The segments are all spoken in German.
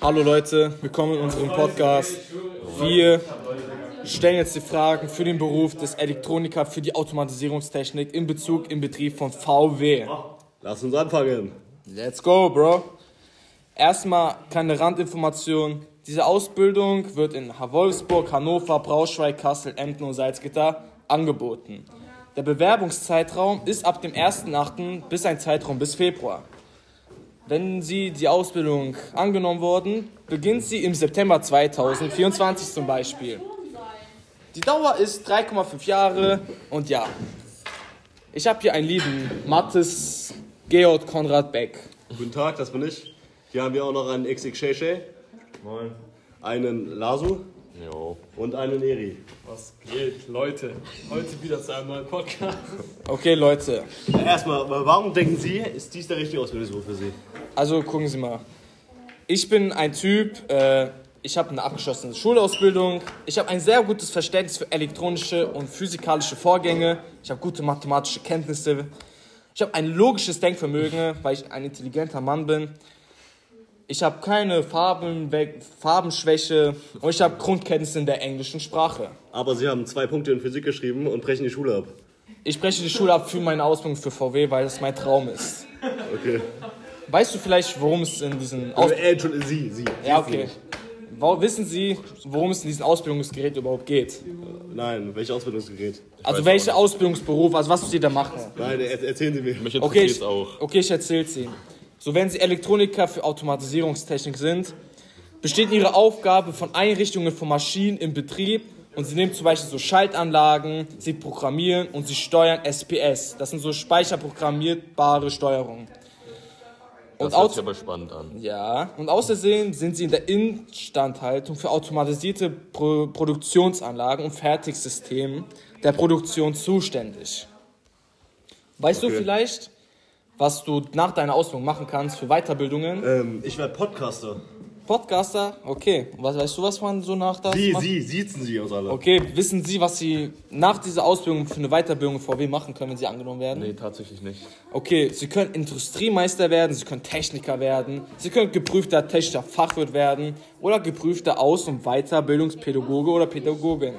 Hallo Leute, willkommen in unserem Podcast. Wir stellen jetzt die Fragen für den Beruf des Elektroniker für die Automatisierungstechnik in Bezug im Betrieb von VW. Lass uns anfangen. Let's go, Bro. Erstmal keine Randinformation. Diese Ausbildung wird in Wolfsburg, Hannover, Braunschweig, Kassel, Emden und Salzgitter angeboten. Der Bewerbungszeitraum ist ab dem 1.8. bis ein Zeitraum bis Februar. Wenn Sie die Ausbildung angenommen wurden, beginnt sie im September 2024 zum Beispiel. Die Dauer ist 3,5 Jahre und ja, ich habe hier einen lieben Mathis Georg Konrad Beck. Guten Tag, das bin ich. Hier haben wir auch noch einen XXShay, Moin. einen Lasu Jo. und einen Eri. Was geht, Leute? Heute wieder zu einem neuen Podcast. Okay, Leute, Erstmal, warum denken Sie, ist dies der richtige Ausbildungsberuf für Sie? also gucken Sie mal. Ich bin ein Typ, äh, ich habe eine abgeschlossene Schulausbildung, ich habe ein sehr gutes Verständnis für elektronische und physikalische Vorgänge, ich habe gute mathematische Kenntnisse, ich habe ein logisches Denkvermögen, weil ich ein intelligenter Mann bin. Ich habe keine Farben, Farbenschwäche und ich habe Grundkenntnisse in der englischen Sprache. Aber Sie haben zwei Punkte in Physik geschrieben und brechen die Schule ab. Ich breche die Schule ab für meine Ausbildung für VW, weil das mein Traum ist. Okay. Weißt du vielleicht, worum es in diesen Aus Äh, Entschuldigung, Sie, Sie. Ja, okay. wissen Sie, worum es in diesem Ausbildungsgerät überhaupt geht? Nein, welches Ausbildungsgerät? Also welcher Ausbildungsberuf, also was Sie da machen? Nein, er, erzählen Sie mir. Mich Okay, interessiert ich, auch. okay, ich erzähl's Ihnen. So, wenn Sie Elektroniker für Automatisierungstechnik sind, besteht Ihre Aufgabe von Einrichtungen von Maschinen im Betrieb und Sie nehmen zum Beispiel so Schaltanlagen, Sie programmieren und Sie steuern SPS. Das sind so speicherprogrammierbare Steuerungen. Und Das hört sich aber spannend an. Ja, und außerdem sind sie in der Instandhaltung für automatisierte Pro Produktionsanlagen und Fertigsystemen der Produktion zuständig. Weißt du Okay. vielleicht, was du nach deiner Ausbildung machen kannst für Weiterbildungen? Ähm, ich werde Podcaster. Podcaster? Okay. Und was weißt du, was man so nach das Sie, macht? Sie, siezen Sie uns alle. Okay, wissen Sie, was Sie nach dieser Ausbildung für eine Weiterbildung in VW machen können, wenn Sie angenommen werden? Nee, tatsächlich nicht. Okay, Sie können Industriemeister werden, Sie können Techniker werden, Sie können geprüfter technischer Fachwirt werden oder geprüfter Aus- und Weiterbildungspädagoge oder Pädagogin.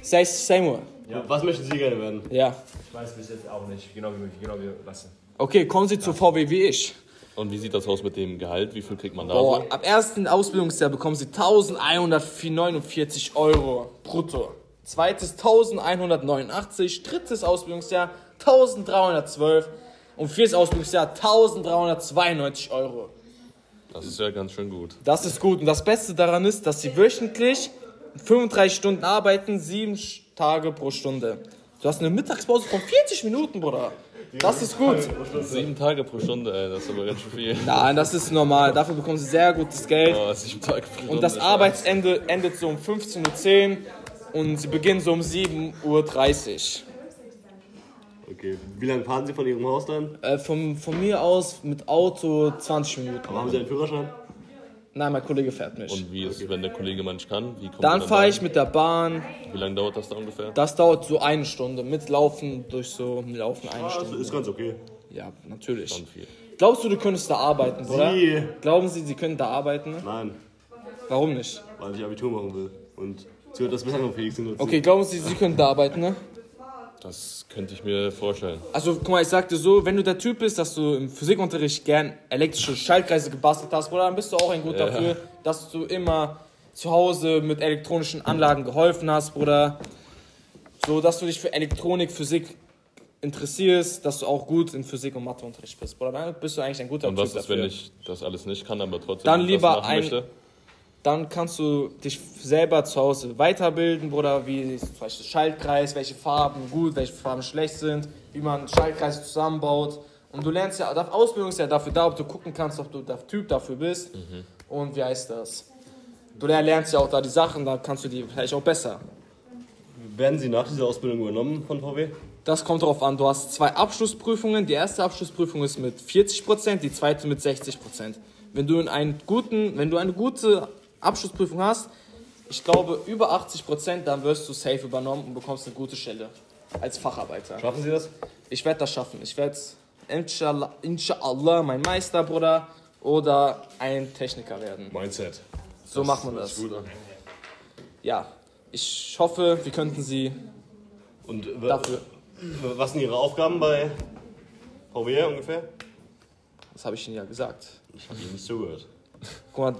Say Samuel. Was möchten Sie gerne werden? Ja. Ich weiß bis jetzt auch nicht, genau wie, genau wie lassen. Okay, kommen Sie zu VW wie ich. Und wie sieht das aus mit dem Gehalt? Wie viel kriegt man da Boah, ab ersten Ausbildungsjahr bekommen Sie 1149 Euro brutto. Zweites 1189, drittes Ausbildungsjahr 1312 und viertes Ausbildungsjahr 1392 Euro. Das ist ja ganz schön gut. Das ist gut. Und das Beste daran ist, dass sie wöchentlich 35 Stunden arbeiten, 7 Tage pro Stunde. Du hast eine Mittagspause von 40 Minuten, Bruder. Das ist gut. Sieben Tage pro Stunde, ey, das ist aber ganz schön viel. Nein, das ist normal. Dafür bekommen sie sehr gutes Geld. Oh, sieben Tage pro Stunde. Und das Arbeitsende endet so um 15.10 Uhr und sie beginnen so um 7.30 Uhr. Okay. Wie lange fahren Sie von Ihrem Haus dann? Äh, von, von mir aus mit Auto 20 Minuten. Aber haben Sie einen Führerschein? Nein, mein Kollege fährt mich. Und wie ist es, wenn der Kollege manch kann? Wie kommt Dann man fahre ich mit der Bahn. Wie lange dauert das da ungefähr? Das dauert so eine Stunde. Mit Laufen durch so Laufen eine Ah, das Stunde. ist ganz okay. Ja, natürlich. Schon viel. Glaubst du, du könntest da arbeiten, oder? Sie. Glauben Sie, Sie können da arbeiten? Nein, Warum nicht? weil ich Abitur machen will. Und Sie wird das besser fähig sind Okay, glauben Sie, Sie können da arbeiten, ne? Das könnte ich mir vorstellen. Also, guck mal, ich sagte so, wenn du der Typ bist, dass du im Physikunterricht gern elektrische Schaltkreise gebastelt hast, Bruder, dann bist du auch ein guter Ja. dafür, dass du immer zu Hause mit elektronischen Anlagen geholfen hast, Bruder. So, dass du dich für Elektronik, Physik interessierst, dass du auch gut in Physik und Matheunterricht bist, Bruder. Dann bist du eigentlich ein guter Und Typ was ist, dafür. wenn ich das alles nicht kann, aber trotzdem Dann das lieber machen ein- möchte? Dann kannst du dich selber zu Hause weiterbilden, Bruder, wie zum Beispiel Schaltkreis, welche Farben gut, welche Farben schlecht sind, wie man Schaltkreise zusammenbaut. Und du lernst ja, die Ausbildung ist ja dafür da, ob du gucken kannst, ob du der Typ dafür bist. Und wie heißt das? Du lernst ja auch da die Sachen, da kannst du die vielleicht auch besser. Werden Sie nach dieser Ausbildung übernommen von VW? Das kommt darauf an, du hast zwei Abschlussprüfungen. Die erste Abschlussprüfung ist mit 40%, die zweite mit 60%. Wenn du in einen guten, wenn du eine gute Abschlussprüfung hast, ich glaube über 80%, dann wirst du safe übernommen und bekommst eine gute Stelle als Facharbeiter. Schaffen Sie das? Ich werde das schaffen. Ich werde inshallah, inshallah mein Meister, Bruder, oder ein Techniker werden. Mindset. So macht man das. Gut an. Ja, ich hoffe, wir könnten Sie Und dafür. was sind Ihre Aufgaben bei VW ungefähr? Das habe ich Ihnen ja gesagt. Ich habe Ihnen nicht zugehört. Guck mal,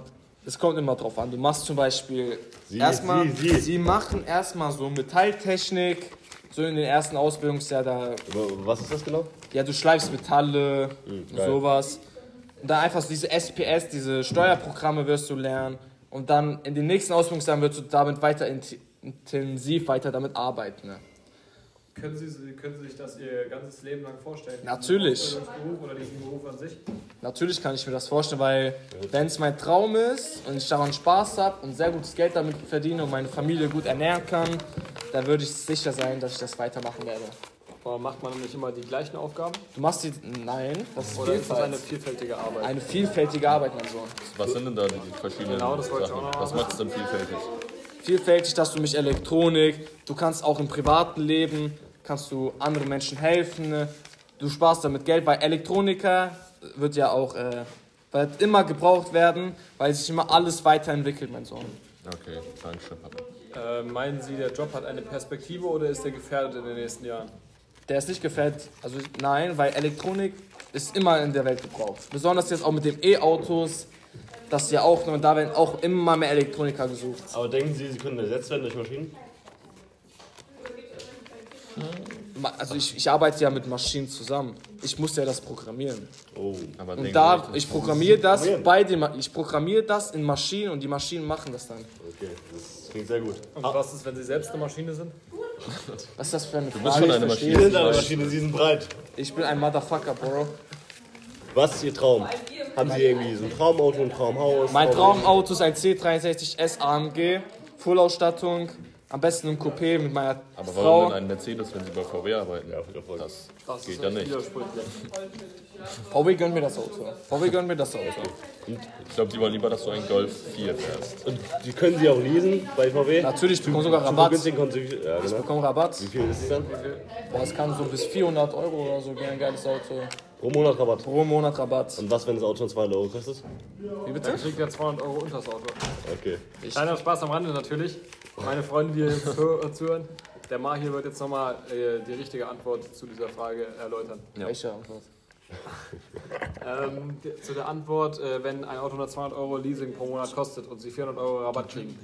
es kommt immer drauf an. Du machst zum Beispiel Sie, erstmal, Sie, Sie. Sie machen erstmal so Metalltechnik, so in den ersten Ausbildungsjahr da, Was ist das genau? ja, du schleifst Metalle, geil. sowas. Und dann einfach so diese SPS, diese Steuerprogramme wirst du lernen. Und dann in den nächsten Ausbildungsjahren wirst du damit weiter int- intensiv weiter damit arbeiten. Ne? Können Sie, können Sie sich das Ihr ganzes Leben lang vorstellen? Natürlich. Beruf oder diesen Beruf an sich? Natürlich kann ich mir das vorstellen, weil wenn es mein Traum ist und ich daran Spaß habe und sehr gutes Geld damit verdiene und meine Familie gut ernähren kann, dann würde ich sicher sein, dass ich das weitermachen werde. Aber macht man nicht immer die gleichen Aufgaben? Du machst die. Nein, das ist Oder ist das eine vielfältige Arbeit? Eine vielfältige Arbeit, mein Sohn. Was sind denn da die verschiedenen Genau, das wollte ich Sachen? auch noch Was macht es denn vielfältig? Vielfältig, dass du mich Elektronik, du kannst auch im privaten Leben, kannst du anderen Menschen helfen, ne? du sparst damit Geld, weil Elektroniker wird ja auch, äh, wird immer gebraucht werden, weil sich immer alles weiterentwickelt, mein Sohn. Okay, Dankeschön, Papa. Äh, meinen Sie, der Job hat eine Perspektive oder ist der gefährdet in den nächsten Jahren? Der ist nicht gefällt, also nein, weil Elektronik ist immer in der Welt gebraucht. Besonders jetzt auch mit den E-Autos, das ja auch, und da werden auch immer mehr Elektroniker gesucht. Aber denken Sie, Sie können ersetzt werden durch Maschinen? Also ich, ich arbeite ja mit Maschinen zusammen. Ich muss ja das programmieren. Oh. Aber Und da, ich programmiere das bei den, Ma- ich programmiere das in Maschinen und die Maschinen machen das dann. Okay, das klingt sehr gut. Und was ist, wenn Sie selbst eine Maschine sind? Was ist das für eine bist Frage? schon Ich eine verstehe Sie Maschine. es sind eine. Maschine, Sie sind breit. Ich bin ein Motherfucker, Bro. Was ist Ihr Traum? Haben Sie irgendwie so ein Traumauto, ein Traumhaus? Mein Traum- Traumauto ist ein C63S AMG, Fullausstattung, am besten im Coupé mit meiner Aber Frau. warum denn ein Mercedes, wenn Sie bei VW arbeiten? Ja. Das, Das geht ja nicht. VW gönnt mir das Auto. VW gönnt mir das Auto. Ich glaube, die wollen lieber, dass du einen Golf 4 fährst. Und die können Sie auch leasen bei VW? Natürlich, ich bekomme sogar Rabatt. Ja, Ich genau. bekomme Rabatt. Wie viel ist es dann? Boah, es kann so bis 400 Euro oder so gehen, ein geiles Auto. Pro Monat Rabatt. Pro Monat Rabatt. Und was, wenn das Auto schon 200 Euro kostet? Wie bitte? Dann kriegt er 200 Euro unter das Auto. Okay. Kleiner Spaß am Rande natürlich. Meine Freunde, die jetzt hö- zuhören, der Mahir wird jetzt nochmal äh, die richtige Antwort zu dieser Frage erläutern. Welche Antwort? Ähm, zu der Antwort, äh, wenn ein Auto nur 200 Euro Leasing pro Monat kostet und sie 400 Euro Rabatt kriegen.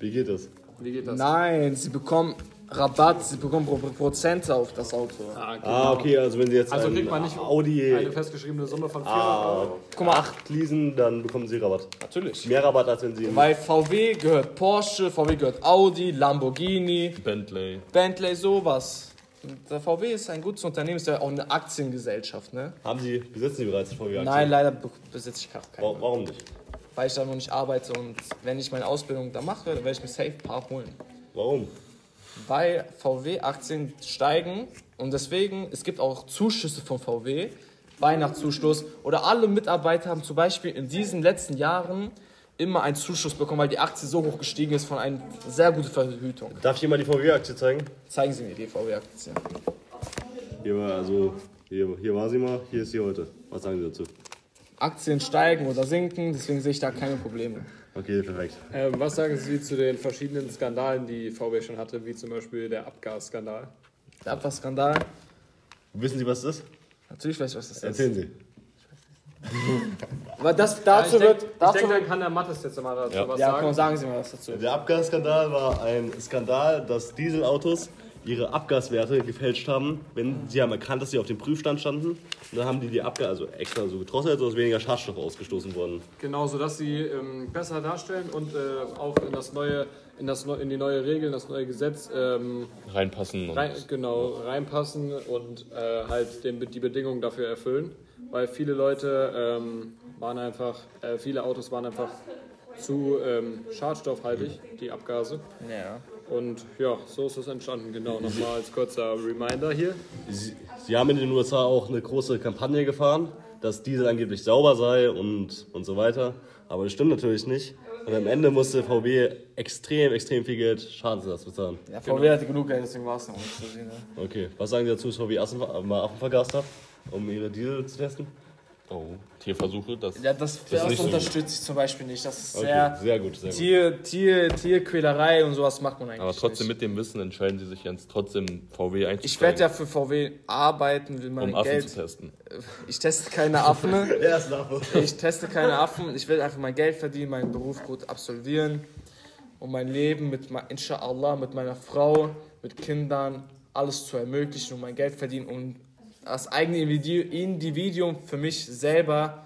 Wie geht das? Wie geht das? Nein, sie bekommen Rabatt, sie bekommen Pro Prozente auf das Auto. Ah, genau. Ah, okay, also wenn Sie jetzt Also kriegt man nicht Audi eine festgeschriebene Summe von 400 Euro. Guck mal, 8 leasen, dann bekommen Sie Rabatt. natürlich. Mehr Rabatt, als wenn Sie... Weil VW gehört Porsche, VW gehört Audi, Lamborghini, Bentley. Bentley, sowas. Der VW ist ein gutes Unternehmen, ist ja auch eine Aktiengesellschaft, ne? Haben Sie, besitzen Sie bereits VW-Aktien? Nein, leider be- besitze ich keine, Wa- Warum nicht? weil ich da noch nicht arbeite und wenn ich meine Ausbildung da mache, dann werde ich mir safe ein paar holen. Warum? Weil VW-Aktien steigen und deswegen, es gibt auch Zuschüsse von VW, Weihnachtszuschuss oder alle Mitarbeiter haben zum Beispiel in diesen letzten Jahren immer einen Zuschuss bekommen, weil die Aktie so hoch gestiegen ist von einer sehr guten Verhütung. Darf ich Ihnen mal die VW-Aktie zeigen? Zeigen Sie mir die VW-Aktie. Hier war, also, hier, hier war sie mal, hier ist sie heute. Was sagen Sie dazu? Aktien steigen oder sinken, deswegen sehe ich da keine Probleme. Okay, perfekt. Ähm, was sagen Sie zu den verschiedenen Skandalen, die VW schon hatte, wie zum Beispiel der Abgasskandal? Der Abwasskandal, Wissen Sie, was das ist? natürlich weiß ich, was das ist. Erzählen Sie. Aber das, dazu ich wird. denke, dazu denk, wird dann kann der Mattes jetzt mal dazu Ja. was ja, sagen. komm, sagen Sie mal was dazu. Der Abgasskandal war ein Skandal, dass Dieselautos ihre Abgaswerte gefälscht haben, wenn sie haben erkannt, dass sie auf dem Prüfstand standen. Und dann haben die die Abgas, also extra so gedrosselt, sodass weniger Schadstoffe ausgestoßen wurden. Genau, sodass sie ähm, besser darstellen und äh, auch in, das neue, in, das neu, in die neue Regeln, das neue Gesetz ähm, Reinpassen. Und rein, genau, reinpassen und äh, halt den, die Bedingungen dafür erfüllen. Weil viele Leute ähm, waren einfach, äh, viele Autos waren einfach zu ähm, schadstoffhaltig, die Abgase. Ja. Und ja, so ist es entstanden. Genau, nochmal als kurzer Reminder hier. Sie, sie haben in den USA auch eine große Kampagne gefahren, dass Diesel angeblich sauber sei und, und so weiter. Aber das stimmt natürlich nicht. Und am Ende musste VW extrem, extrem viel Geld Schadensersatz bezahlen. Ja, VW hatte genug Geld, deswegen war es noch nicht so sehen. Ne? Okay, was sagen Sie dazu, dass VW Affen, mal Affen vergast hat, um ihre Diesel zu testen? Oh, Tierversuche, das. Ja, das, ist das nicht so unterstütze ich zum Beispiel nicht. Das ist Okay, sehr. sehr gut, sehr gut. Tier, Tier, Tierquälerei und sowas macht man eigentlich aber trotzdem nicht. mit dem Wissen entscheiden sie sich jetzt trotzdem VW einzusteigen, Ich werde ja für VW arbeiten, will mein um Affen Geld. zu testen. Ich teste keine Affen. Er Ich teste keine Affen. Ich will einfach mein Geld verdienen, meinen Beruf gut absolvieren und mein Leben mit, inshallah, mit meiner Frau, mit Kindern, alles zu ermöglichen und mein Geld verdienen und als eigene Individu- Individuum für mich selber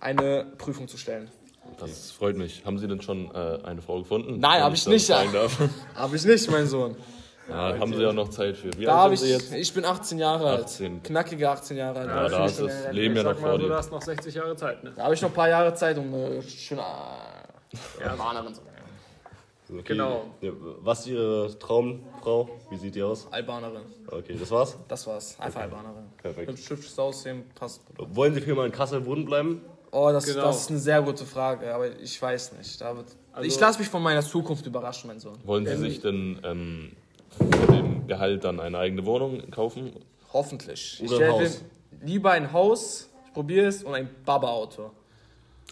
eine Prüfung zu stellen. Das freut mich. Haben Sie denn schon äh, eine Frau gefunden? Nein, Wenn hab ich das nicht, ja. Habe ich nicht, mein Sohn. Ja, haben Sie ja noch Zeit für. Wie Da alt habe sind ich, Sie jetzt? ich bin 18 Jahre alt. 18. Knackige 18 Jahre alt. Ja, da hast du das Leben ja noch vor du dir. hast noch 60 Jahre Zeit, ne? Da habe ich noch ein paar Jahre Zeit, um eine schöne äh, Albanerin zu werden. Okay. Genau. Ja, was ist Ihre Traumfrau? Wie sieht die aus? Albanerin. Okay, das war's? Das war's. Einfach Albanerin. Perfekt. Hübsch, hübsches Aussehen, passt. Wollen Sie für mal in Kassel wohnen bleiben? Oh, das, Genau. das ist eine sehr gute Frage, aber ich weiß nicht. Da wird, Also- ich lasse mich von meiner Zukunft überraschen, mein Sohn. Wollen Sie sich denn ähm, für den Gehalt dann eine eigene Wohnung kaufen? Hoffentlich. Oder ich ein Haus. lieber ein Haus, ich probiere es, und ein Baba-Auto.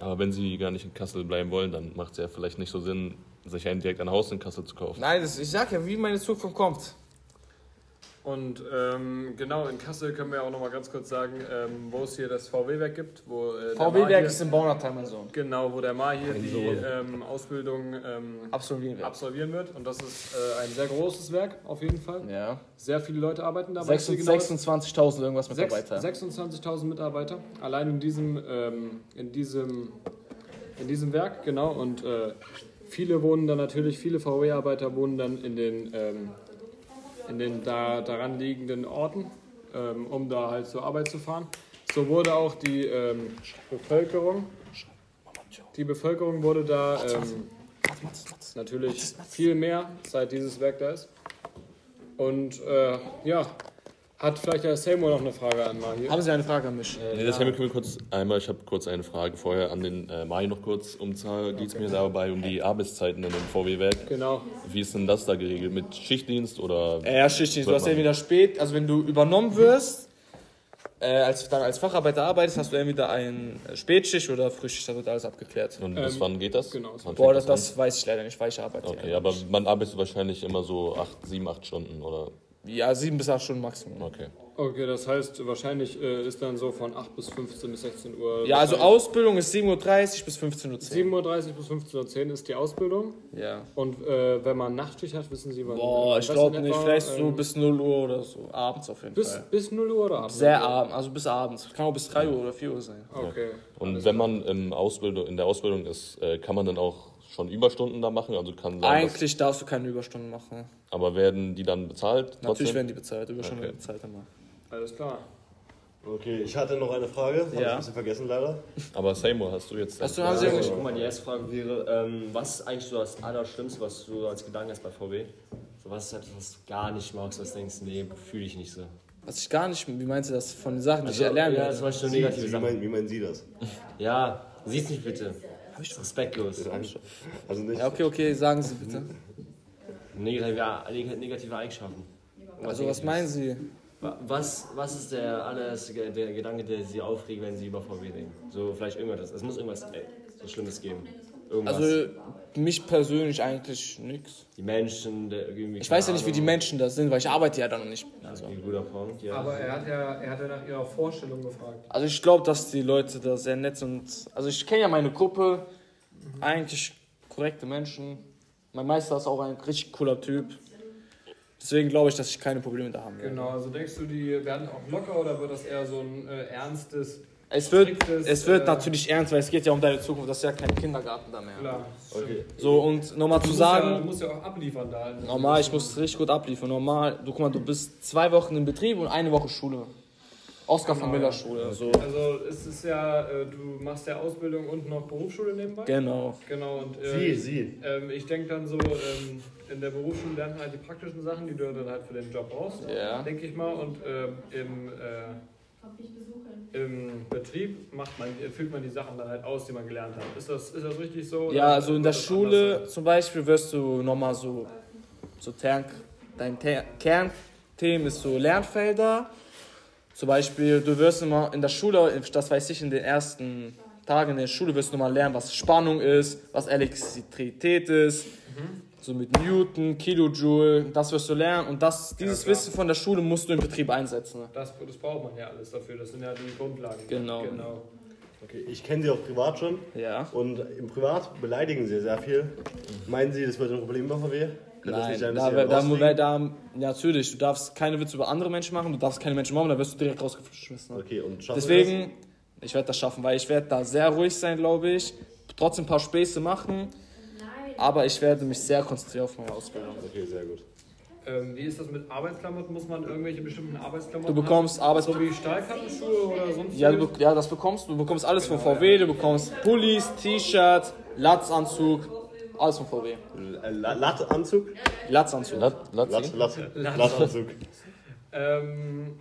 Aber wenn Sie gar nicht in Kassel bleiben wollen, dann macht es ja vielleicht nicht so Sinn, sich ein, direkt ein Haus in Kassel zu kaufen. Nein, das, ich sag ja, wie meine Zukunft kommt. Und ähm, genau, in Kassel können wir auch noch mal ganz kurz sagen, ähm, wo es hier das VW-Werk gibt. Wo, äh, VW-Werk ist in Baunatal, mein Sohn. Genau, wo der Mar hier die Sohn. ähm, Ausbildung ähm, Absolvieren wir. absolvieren wird. Und das ist äh, ein sehr großes Werk, auf jeden Fall. Ja. Sehr viele Leute arbeiten da. Weißt du genau, 26.000 irgendwas Mitarbeiter. 26.000 Mitarbeiter, allein in diesem, ähm, in diesem, in diesem Werk, genau. Und äh, viele wohnen dann natürlich, viele VW-Arbeiter wohnen dann in den, ähm, in den da, daran liegenden Orten, ähm, um da halt zur Arbeit zu fahren. So wurde auch die ähm, Bevölkerung, die Bevölkerung wurde da ähm, natürlich viel mehr, seit dieses Werk da ist. Und äh, ja, hat vielleicht der Seymour noch eine Frage an Mahir? Haben Sie eine Frage an mich? Nee, das können wir kurz einmal, ich habe kurz eine Frage vorher an den äh, Mai noch kurz. Um zwar geht es mir dabei um die Arbeitszeiten in dem VW-Werk. Genau. Wie ist denn das da geregelt? Mit Schichtdienst oder? Ja, Schichtdienst. Du hast ja entweder spät, also wenn du übernommen wirst, äh, als, dann als Facharbeiter arbeitest, hast du entweder ein Spätschicht oder Frühschicht, da wird alles abgeklärt. Und bis wann geht das? genau. Boah, das, das weiß ich leider nicht, weil ich arbeite. Okay, ja. aber man arbeitet wahrscheinlich immer so acht, sieben, acht Stunden, oder? Ja, sieben bis acht Stunden Maximum. Okay. Okay, das heißt, wahrscheinlich äh, ist dann so von 8 bis 15 bis 16 Uhr. Ja, also Ausbildung ist 7.30 Uhr bis 15.10 Uhr. 7.30 Uhr bis 15.10 Uhr ist die Ausbildung. Ja. Und äh, wenn man Nachtschicht hat, wissen Sie, wann. Boah, ich glaube nicht, vielleicht so ähm, bis 0 Uhr oder so. Abends auf jeden bis, Fall. bis 0 Uhr oder abends? Sehr abends, also bis abends. Kann auch bis 3 Uhr oder 4 Uhr sein. Okay. Und wenn man im Ausbildung, in der Ausbildung ist, äh, kann man dann auch schon Überstunden da machen? Also kann sein, dass, Eigentlich darfst du keine Überstunden machen. aber werden die dann bezahlt? Natürlich trotzdem? werden die bezahlt, Überstunden Okay. werden bezahlt immer. Alles klar. Okay, ich hatte noch eine Frage. Hab ich Ja. ein bisschen vergessen leider. Aber Seymour, hast du jetzt... Hast du, Also, irgendwelche- guck mal, die erste Frage wäre, ähm, was ist eigentlich so das Allerschlimmste, was du als Gedanke hast bei VW? So, was ist etwas, was du gar nicht magst, was du denkst, nee, fühle ich nicht so. Was ich gar nicht, wie meinst du das, von den Sachen, die ich Also, erlernen ja, zum Beispiel so Sie, negative wie, Sachen. meinen, wie meinen Sie das? Ja, sieh's nicht bitte. Respektlos. Also nicht. Ja, okay, okay, sagen Sie bitte. Negative, neg- negative Eigenschaften. Also, was meinen Sie? Wa- Was, was ist der alles der Gedanke, der Sie aufregt, wenn Sie über VW denken? So vielleicht irgendwas. Es muss irgendwas ey, so Schlimmes geben. Irgendwas. Also, mich persönlich eigentlich nix. die Menschen, der irgendwie. Ich weiß ja nicht, wie die Menschen das sind, weil ich arbeite ja da noch nicht. Also, Ein guter Punkt, ja. Aber er hat ja, er hat ja nach Ihrer Vorstellung gefragt. also ich glaube, dass die Leute da sehr nett sind. Also, ich kenne ja meine Gruppe, eigentlich korrekte Menschen. Mein Meister ist auch ein richtig cooler Typ. Deswegen glaube ich, dass ich keine Probleme da haben werde. Genau, also denkst du, die werden auch locker oder wird das eher so ein äh, ernstes? Es wird, striktes, es wird äh, natürlich ernst, weil es geht ja um deine Zukunft. Das ist ja kein Kindergarten da mehr. Klar. Okay. So, und nochmal zu musst, ja, du sagen, musst ja auch abliefern da. normal, ich muss richtig gut abliefern. Normal, du guck mal, du bist zwei Wochen im Betrieb und eine Woche Schule. Oskar von Miller Schule. So. Also es ist ja, äh, du machst ja Ausbildung und noch Berufsschule nebenbei. Genau. Genau, und Sie, äh, Sie. ähm, ich denke dann so, ähm, in der Berufsschule lernt man halt die praktischen Sachen, die du dann halt für den Job brauchst, Ja. denke ich mal. Und ähm, im, äh, im Betrieb macht man, führt man die Sachen dann halt aus, die man gelernt hat. Ist das, ist das richtig so? Ja, also in der Schule zum Beispiel wirst du nochmal so, so Ter dein Ter Kernthemen ist so Lernfelder. Zum Beispiel, du wirst immer in der Schule, das weiß ich, in den ersten Tagen in der Schule wirst du mal lernen, was Spannung ist, was Elektrizität ist, so mit Newton, Kilojoule, das wirst du lernen und das, dieses klar. Wissen von der Schule musst du im Betrieb einsetzen. ne? Das, das braucht man ja alles dafür. Das sind ja die Grundlagen. Genau. genau. Okay, ich kenne Sie auch privat schon. Ja. Und im Privat beleidigen Sie sehr viel. Meinen Sie, das wird ein Problem bei VW? Nein, da, da, da, da, ja, natürlich, du darfst keine Witze über andere Menschen machen, du darfst keine Menschen mobben, da wirst du direkt rausgeschmissen. Okay, und Deswegen, ich werde das schaffen, weil ich werde da sehr ruhig sein, glaube ich. Trotzdem ein paar Späße machen, aber ich werde mich sehr konzentrieren auf meine Ausbildung. Okay, sehr gut. Ähm, wie ist das mit Arbeitsklamotten? Muss man irgendwelche bestimmten Arbeitsklamotten Du bekommst haben? Arbeits- So wie Stahlkappenschuhe oder sonst Ja, du, ja, das bekommst du. Du bekommst alles von VW, du bekommst Pullis, T-Shirt, Latzanzug, alles von VW. Äh? Latzanzug. Lat, Lat, Latzi? Lat, Lattanzug. Ähm,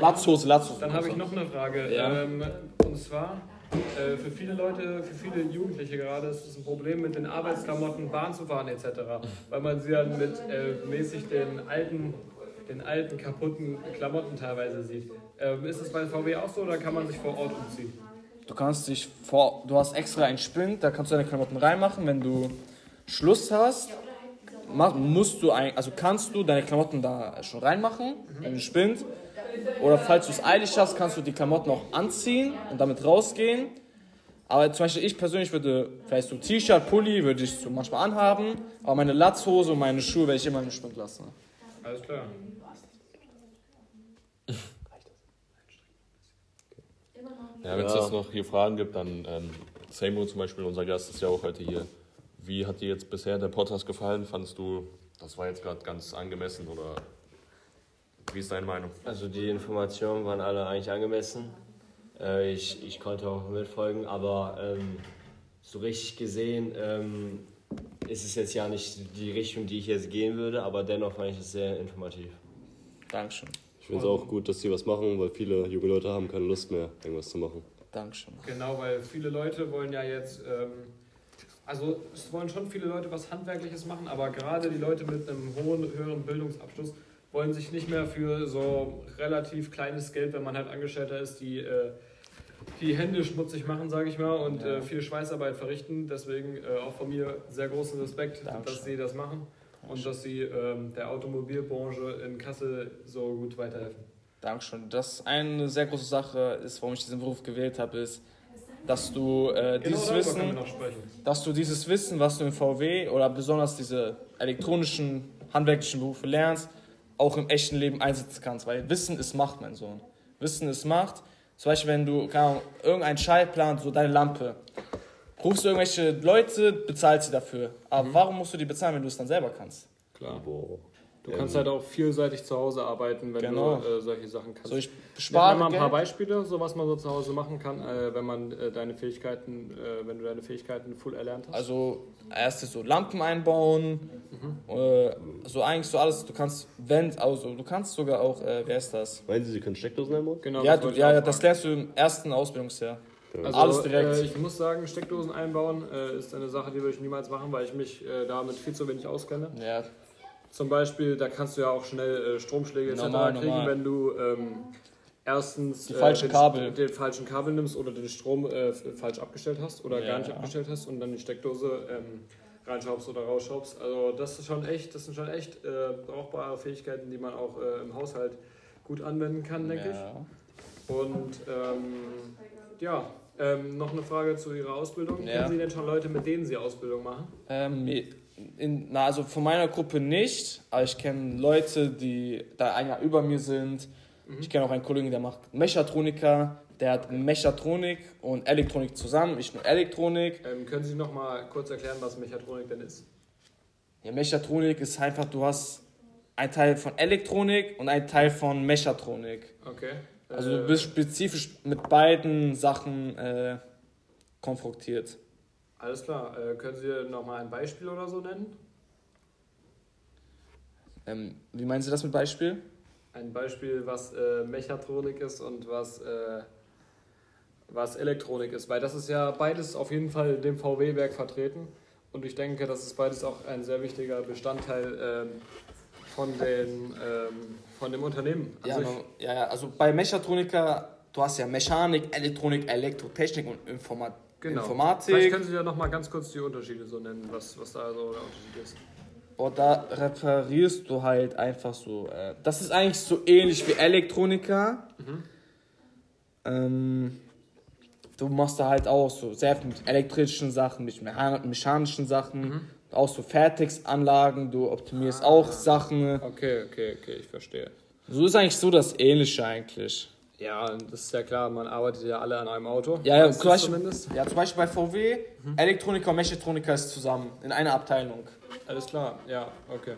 Latzhose, Latzhose. dann hab ich noch eine Frage. Ja. Ähm, und zwar, äh, für viele Leute, für viele Jugendliche gerade, ist es ein Problem, mit den Arbeitsklamotten Bahn zu fahren etc. Weil man sie dann mit äh, mäßig den alten, den alten, kaputten Klamotten teilweise sieht. Ähm, ist es bei VW auch so oder kann man sich vor Ort umziehen? Du kannst dich vor, du hast extra einen Spind, da kannst du deine Klamotten reinmachen. Wenn du Schluss hast, musst du ein, also kannst du deine Klamotten da schon reinmachen, wenn du Spind. Oder falls du es eilig hast, kannst du die Klamotten auch anziehen und damit rausgehen. Aber zum Beispiel ich persönlich würde vielleicht so T-Shirt, Pulli würde ich so manchmal anhaben, aber meine Latzhose und meine Schuhe werde ich immer im Spind lassen. Alles klar. Ja, wenn es jetzt noch hier Fragen gibt, dann ähm, Seymour zum Beispiel, unser Gast, ist ja auch heute hier. Wie hat dir jetzt bisher der Podcast gefallen? Fandest du, das war jetzt gerade ganz angemessen oder wie ist deine Meinung? Also die Informationen waren alle eigentlich angemessen. Äh, ich, ich konnte auch mitfolgen, aber ähm, so richtig gesehen ähm, ist es jetzt ja nicht die Richtung, die ich jetzt gehen würde, aber dennoch fand ich es sehr informativ. Dankeschön. Ich finde es auch gut, dass Sie was machen, weil viele junge Leute haben keine Lust mehr, irgendwas zu machen. Dankeschön. Genau, weil viele Leute wollen ja jetzt, ähm, also es wollen schon viele Leute was Handwerkliches machen, aber gerade die Leute mit einem hohen, höheren Bildungsabschluss wollen sich nicht mehr für so relativ kleines Geld, wenn man halt Angestellter ist, die, äh, die Hände schmutzig machen, sage ich mal, und äh, viel Schweißarbeit verrichten. Deswegen äh, auch von mir sehr großen Respekt, Dankeschön. dass sie das machen und dass sie ähm, der Automobilbranche in Kassel so gut weiterhelfen. Dankeschön. Das eine sehr große Sache ist, warum ich diesen Beruf gewählt habe, ist, dass du äh, Genau dieses Wissen, dass du dieses Wissen, was du im VW oder besonders diese elektronischen, handwerklichen Berufe lernst, auch im echten Leben einsetzen kannst. Weil Wissen ist Macht, mein Sohn. Wissen ist Macht. Zum Beispiel, wenn du keine Ahnung, irgendeinen Schaltplan, so deine Lampe, rufst du irgendwelche Leute, bezahlst sie dafür. Aber warum musst du die bezahlen, wenn du es dann selber kannst? Klar. Boah. Du kannst halt auch vielseitig zu Hause arbeiten, wenn Genau. du äh, solche Sachen kannst. So, ich spare mal ein paar Geld. Beispiele, so was man so zu Hause machen kann, äh, wenn man äh, deine Fähigkeiten, äh, wenn du deine Fähigkeiten full erlernt hast. Also erst so Lampen einbauen, äh, so eigentlich so alles. Du kannst Wand, also du kannst sogar auch, äh, wer ist das? Meinen Sie, Sie können Steckdosen einbauen? genau, ja, das du, ja, auch ja, das lernst du im ersten Ausbildungsjahr. also, alles direkt. Äh, ich muss sagen, Steckdosen einbauen äh, ist eine Sache, die würde ich niemals machen, weil ich mich äh, damit viel zu wenig auskenne. Ja, Zum Beispiel, da kannst du ja auch schnell äh, Stromschläge etc. Normal, kriegen, normal. wenn du ähm, erstens Die falschen den, Kabel. den falschen Kabel nimmst oder den Strom äh, falsch abgestellt hast oder Ja. gar nicht abgestellt hast und dann die Steckdose ähm, reinschraubst oder rausschraubst. Also das ist schon echt, das sind schon echt äh, brauchbare Fähigkeiten, die man auch äh, im Haushalt gut anwenden kann, denke ja. ich. Und ähm, ja, ähm, noch eine Frage zu Ihrer Ausbildung. Ja. Kennen Sie denn schon Leute, mit denen Sie Ausbildung machen? Ähm, in, na, also von meiner Gruppe nicht, aber ich kenne Leute, die da ein Jahr über mir sind. Ich kenne auch einen Kollegen, der macht Mechatroniker, der hat Mechatronik und Elektronik zusammen, ich nur Elektronik. Ähm, können Sie noch mal kurz erklären, was Mechatronik denn ist? Ja, Mechatronik ist einfach, du hast einen Teil von Elektronik und einen Teil von Mechatronik. Okay. Also Äh, du bist spezifisch mit beiden Sachen äh, konfrontiert. Alles klar. Äh, können Sie noch mal ein Beispiel oder so nennen? Ähm, wie meinen Sie das mit Beispiel? Ein Beispiel, was äh, Mechatronik ist und was, äh, was Elektronik ist. Weil das ist ja beides auf jeden Fall dem VW-Werk vertreten. Und ich denke, das ist beides auch ein sehr wichtiger Bestandteil ähm, von, den, ähm, von dem Unternehmen. Ja, no, ja, ja, also bei Mechatroniker, du hast ja Mechanik, Elektronik, Elektrotechnik und Informa Genau. Vielleicht Informatik. können Sie ja noch mal ganz kurz die Unterschiede so nennen, was, was da so der Unterschied ist. Und da reparierst du halt einfach so. Äh, das ist eigentlich so ähnlich wie Elektroniker. Ähm, du machst da halt auch so sehr viel mit elektrischen Sachen, mit mecha- mechanischen Sachen, auch so Fertigsanlagen, du optimierst auch Sachen. Okay, okay, okay, ich verstehe. So ist eigentlich so das Ähnliche eigentlich. Ja, das ist ja klar, man arbeitet ja alle an einem Auto. Ja, ja, zum Beispiel, zumindest. ja, zum Beispiel bei VW, Elektroniker und Mechatroniker ist zusammen in einer Abteilung. Alles klar, ja, okay.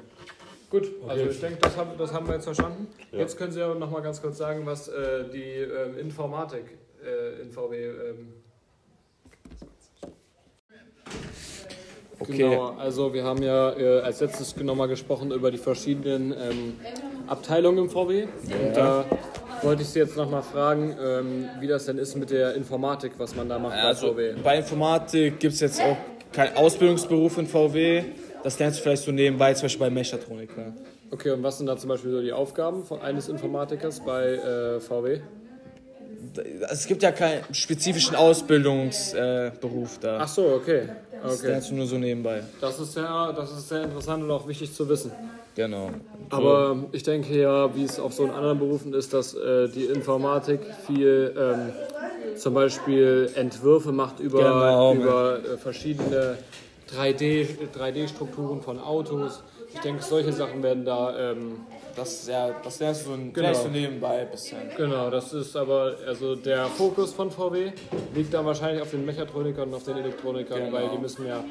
Gut, also ich denke, das haben, das haben wir jetzt verstanden. Jetzt können Sie ja noch mal ganz kurz sagen, was äh, die ähm, Informatik äh, in VW. Ähm, Okay. Genau, also wir haben ja äh, als letztes nochmal gesprochen über die verschiedenen ähm, Abteilungen im VW. Und da wollte ich Sie jetzt nochmal fragen, ähm, wie das denn ist mit der Informatik, was man da macht bei Also VW. bei Informatik gibt es jetzt auch keinen Ausbildungsberuf in VW. Das lernst du vielleicht so nebenbei, zum Beispiel bei Mechatroniker. Okay, und was sind da zum Beispiel so die Aufgaben von eines Informatikers bei äh, VW? Es gibt ja keinen spezifischen Ausbildungsberuf äh, da. Ach so, okay. Das okay. lernst du nur so nebenbei. Das ist sehr, das ist sehr interessant und auch wichtig zu wissen. Genau. Aber ich denke ja, wie es auf so in anderen Berufen ist, dass äh, die Informatik viel ähm, zum Beispiel Entwürfe macht über, Genau. über äh, verschiedene 3D 3D-Strukturen von Autos. Ich denke, solche Sachen werden da. Ähm, Das, ja, das lernst du so, Genau. vielleicht so nebenbei ein bisschen. genau, das ist aber also der Fokus von VW liegt dann wahrscheinlich auf den Mechatronikern und auf den Elektronikern, Genau. weil die müssen ja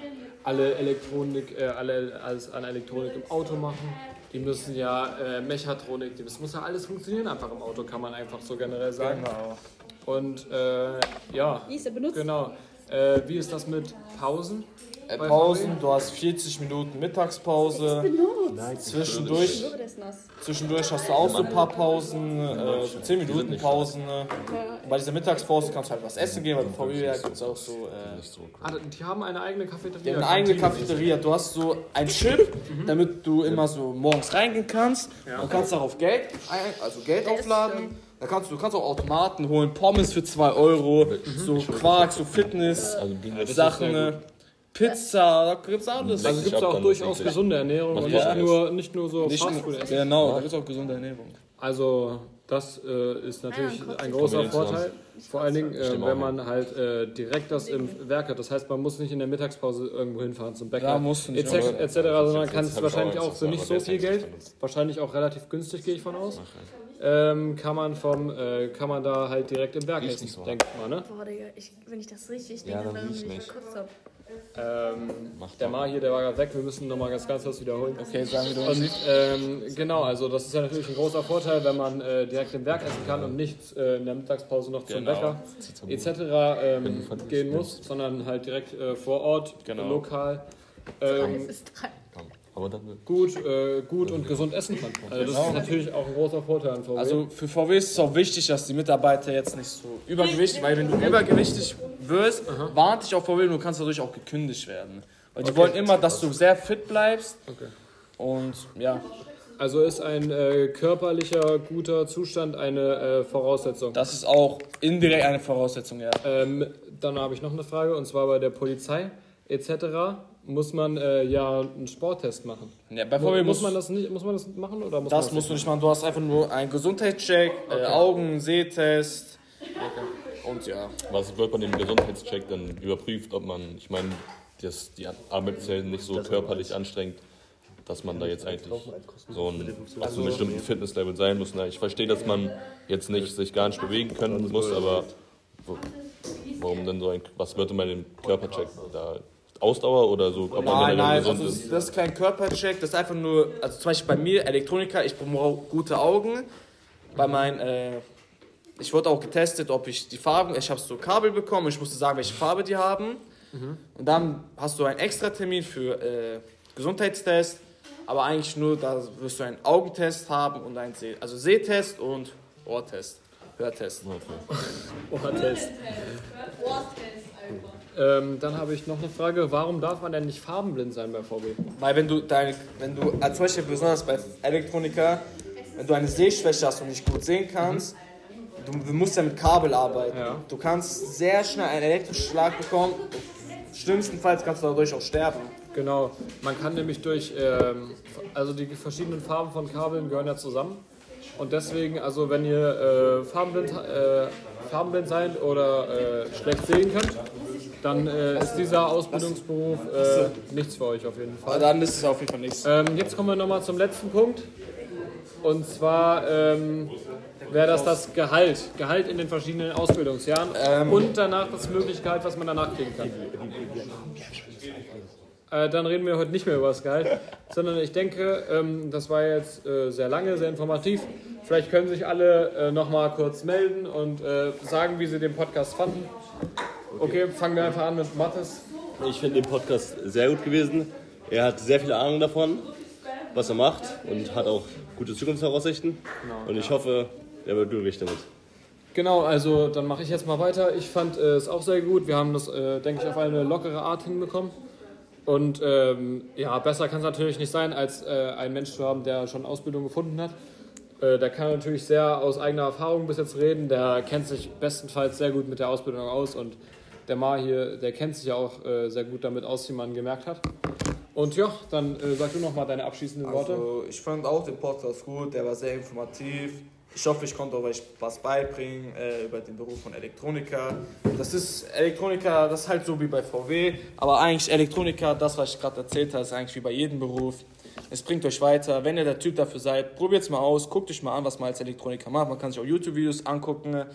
alle Elektronik, äh, alle alles an Elektronik im Auto machen. Die müssen ja äh, Mechatronik, das muss ja alles funktionieren einfach im Auto, kann man einfach so generell sagen. Genau. Und äh, ja, Wie ist der benutzt? genau. Äh, wie ist das mit Pausen? Äh, Pausen, du hast 40 Minuten Mittagspause. Zwischendurch, ist nass? zwischendurch hast du auch so ein paar Pausen, äh, so 10 Minuten Pausen. Und bei dieser Mittagspause kannst du halt was essen gehen, weil bei VW gibt es auch so. Äh, Ah, die haben eine eigene Cafeteria. Die haben eine eigene. Cafeteria. Du hast so ein Chip, damit du immer so morgens reingehen kannst. Du kannst darauf Geld, also Geld aufladen. Da kannst du, du kannst auch Automaten holen, Pommes für 2 Euro, so Quark, so Fitness, Also Sachen, Pizza, da gibt's alles. Also gibt es auch durchaus wirklich. gesunde Ernährung und nicht nur, nicht nur so Nicht Fastfood nur, essen. genau, da gibt's auch gesunde Ernährung. Also das äh, ist natürlich Ah, ein großer Vorteil. Vor allen Dingen, äh, wenn man halt äh, direkt das im Werk hat. Das heißt, man muss nicht in der Mittagspause irgendwo hinfahren zum Bäcker. Ja, musst du nicht, etc., aber- etc., sondern kann es ich wahrscheinlich auch für nicht so viel Geld, wahrscheinlich auch relativ günstig, gehe ich von aus, ähm, kann man vom äh, kann man da halt direkt im Werk essen, nicht so. denkt man, ne? Boah, Digga, ich, wenn ich das richtig Ja, denke, dann dann bin ich nicht. gekotzt hab. Ähm, Mach der doch. Ma hier, der war gerade weg, wir müssen nochmal ganz, ganz was wiederholen. Okay, sagen wir doch. Und ähm, genau, also das ist ja natürlich ein großer Vorteil, wenn man äh, direkt im Werk essen kann und nicht äh, in der Mittagspause noch zum Genau. Bäcker etc. Ähm, gehen muss, sondern halt direkt äh, vor Ort, Genau. lokal ähm, Alles ist drei. Aber dann gut, äh, gut und gesund essen kann. Also das ist natürlich auch ein großer Vorteil an VW. Also für VW ist es auch wichtig, dass die Mitarbeiter jetzt nicht so übergewichtig, weil wenn du übergewichtig wirst, warnt dich auch VW und du kannst dadurch auch gekündigt werden. Weil die wollen immer, dass du sehr fit bleibst. Okay. Und ja, Also ist ein äh, körperlicher guter Zustand eine äh, Voraussetzung. das ist auch indirekt eine Voraussetzung, ja. Ähm, dann habe ich noch eine Frage und zwar bei der Polizei etc. muss man äh, ja einen Sporttest machen. ja bei VW muss muss man das nicht, muss man das machen oder muss das man musst du nicht machen. Du hast einfach nur einen Gesundheitscheck, äh, Augen, Sehtest. Und ja. Was wird bei dem Gesundheitscheck dann überprüft, ob man, ich meine, das, die Arbeit ist ja nicht so körperlich anstrengend, dass man da jetzt eigentlich so ein auf so einem bestimmten Fitnesslevel sein muss. Na, ich verstehe, dass man jetzt nicht sich gar nicht bewegen können muss, aber wo, warum denn so ein, was wird denn bei dem Körpercheck da? Ausdauer oder so, ob Nein, nein, also ist? das ist kein Körpercheck, das ist einfach nur, also zum Beispiel bei mir, Elektroniker, ich brauche gute Augen. Bei meinen, äh, ich wurde auch getestet, ob ich die Farben, ich habe so Kabel bekommen, ich musste sagen, welche Farbe die haben. Und dann hast du einen extra Termin für äh, Gesundheitstest, aber eigentlich nur, da wirst du einen Augentest haben und einen Seh also Sehtest und Ohrtest, Hörtest. Ohrtest. Ähm, dann habe ich noch eine Frage. Warum darf man denn nicht farbenblind sein bei VW? Weil wenn du deine, wenn du, zum Beispiel besonders bei Elektroniker, wenn du eine Sehschwäche hast und nicht gut sehen kannst, du, du musst ja mit Kabel arbeiten. Ja. Du kannst sehr schnell einen elektrischen Schlag bekommen. Schlimmstenfalls kannst du dadurch auch sterben. Genau, man kann nämlich durch, ähm, also die verschiedenen Farben von Kabeln gehören ja zusammen. Und deswegen, also wenn ihr äh, farbenblind, äh, farbenblind seid oder äh, schlecht sehen könnt, dann äh, ist dieser Ausbildungsberuf äh, nichts für euch auf jeden Fall. Dann ist es auf jeden Fall nichts. Ähm, jetzt kommen wir nochmal zum letzten Punkt. Und zwar ähm, wäre das das Gehalt. Gehalt in den verschiedenen Ausbildungsjahren Ähm. und danach das Möglichkeit, was man danach kriegen kann. Äh, dann reden wir heute nicht mehr über das Gehalt, sondern ich denke, ähm, das war jetzt äh, sehr lange, sehr informativ. Vielleicht können sich alle äh, nochmal kurz melden und äh, sagen, wie sie den Podcast fanden. Okay, fangen wir einfach an mit Mathis. Ich finde den Podcast sehr gut gewesen. Er hat sehr viel Ahnung davon, was er macht und hat auch gute Zukunftsvoraussichten. Und ich hoffe, er wird glücklich damit. Genau, also dann mache ich jetzt mal weiter. Ich fand äh, es auch sehr gut. Wir haben das, äh, denke ich, auf eine lockere Art hinbekommen. Und ähm, ja, besser kann es natürlich nicht sein, als äh, einen Mensch zu haben, der schon Ausbildung gefunden hat. Äh, der kann natürlich sehr aus eigener Erfahrung bis jetzt reden. Der kennt sich bestenfalls sehr gut mit der Ausbildung aus. Und der Ma hier, der kennt sich ja auch äh, sehr gut damit aus, wie man gemerkt hat. Und ja, dann äh, sag du noch mal deine abschließenden Worte. Also, ich fand auch den Podcast gut, der war sehr informativ. Ich hoffe, ich konnte euch was beibringen äh, über den Beruf von Elektroniker. Das ist Elektroniker, das ist halt so wie bei VW, aber eigentlich Elektroniker, das was ich gerade erzählt habe, ist eigentlich wie bei jedem Beruf. Es bringt euch weiter. Wenn ihr der Typ dafür seid, probiert es mal aus, guckt euch mal an, was man als Elektroniker macht. Man kann sich auch YouTube-Videos angucken,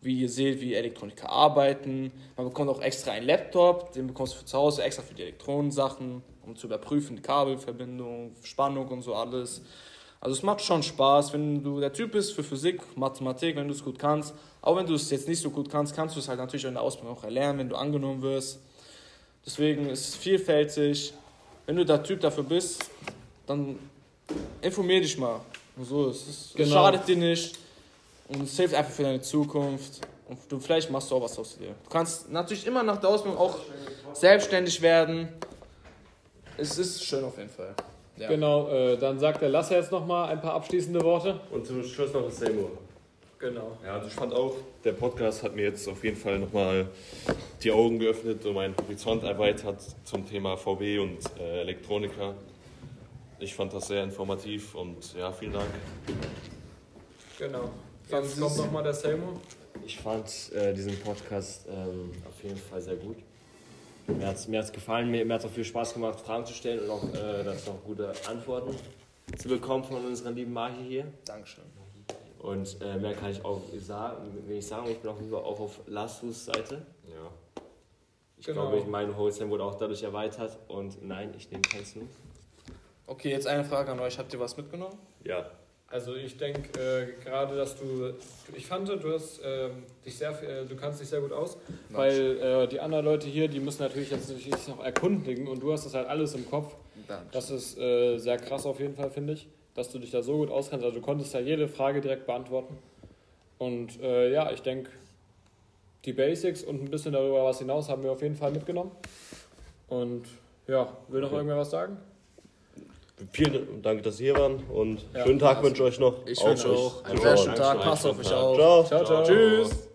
wie ihr seht, wie Elektroniker arbeiten. Man bekommt auch extra einen Laptop, den bekommst du für zu Hause, extra für die Elektronensachen, um zu überprüfen, Kabelverbindung, Spannung und so alles. Also es macht schon Spaß, wenn du der Typ bist für Physik, Mathematik, wenn du es gut kannst. Auch wenn du es jetzt nicht so gut kannst, kannst du es halt natürlich in der Ausbildung auch erlernen, wenn du angenommen wirst. Deswegen ist es vielfältig. Wenn du der Typ dafür bist, dann informier dich mal. Und so, es, ist, es Genau. schadet dir nicht und es hilft einfach für deine Zukunft. Und du, vielleicht machst du auch was aus dir. Du kannst natürlich immer nach der Ausbildung auch selbstständig werden. Es ist schön auf jeden Fall. Ja. Genau, äh, dann sagt der Lasse jetzt noch mal ein paar abschließende Worte. Und zum Schluss noch das Seymour. Genau. Ja, also ich fand auch, der Podcast hat mir jetzt auf jeden Fall nochmal die Augen geöffnet und meinen Horizont erweitert zum Thema VW und äh, Elektroniker. Ich fand das sehr informativ und ja, vielen Dank. Genau. Jetzt kommt noch mal der Selmo. Ich fand äh, diesen Podcast ähm, auf jeden Fall sehr gut. Mir hat es mir hat's gefallen, mir, mir hat es auch viel Spaß gemacht, Fragen zu stellen und auch äh, dass noch gute Antworten zu bekommen von unserer lieben Marke hier. Dankeschön. Und äh, mehr kann ich auch sagen, ich sagen, ich bin auch lieber auch auf Lassus Seite. Ja. Ich Genau. glaube, mein Horizont wurde auch dadurch erweitert und nein, ich nehme keinen Snooze. Okay, jetzt eine Frage an euch. Habt ihr was mitgenommen? Ja. Also ich denke äh, gerade, dass du, ich fand, du hast ähm, dich sehr, äh, du kannst dich sehr gut aus, weil äh, die anderen Leute hier, die müssen natürlich jetzt sich noch erkundigen und du hast das halt alles im Kopf. Das ist äh, sehr krass auf jeden Fall, finde ich, dass du dich da so gut auskennst. Also du konntest ja jede Frage direkt beantworten. Und äh, ja, ich denke, die Basics und ein bisschen darüber was hinaus haben wir auf jeden Fall mitgenommen. Und ja, will noch irgendwer was sagen? Vielen Dank, dass Sie hier waren und Ja. schönen Tag wünsche ich euch noch. Ich wünsche euch auch einen sehr schönen Tag. Passt auf euch auf. Ciao. Ciao, ciao. Tschüss.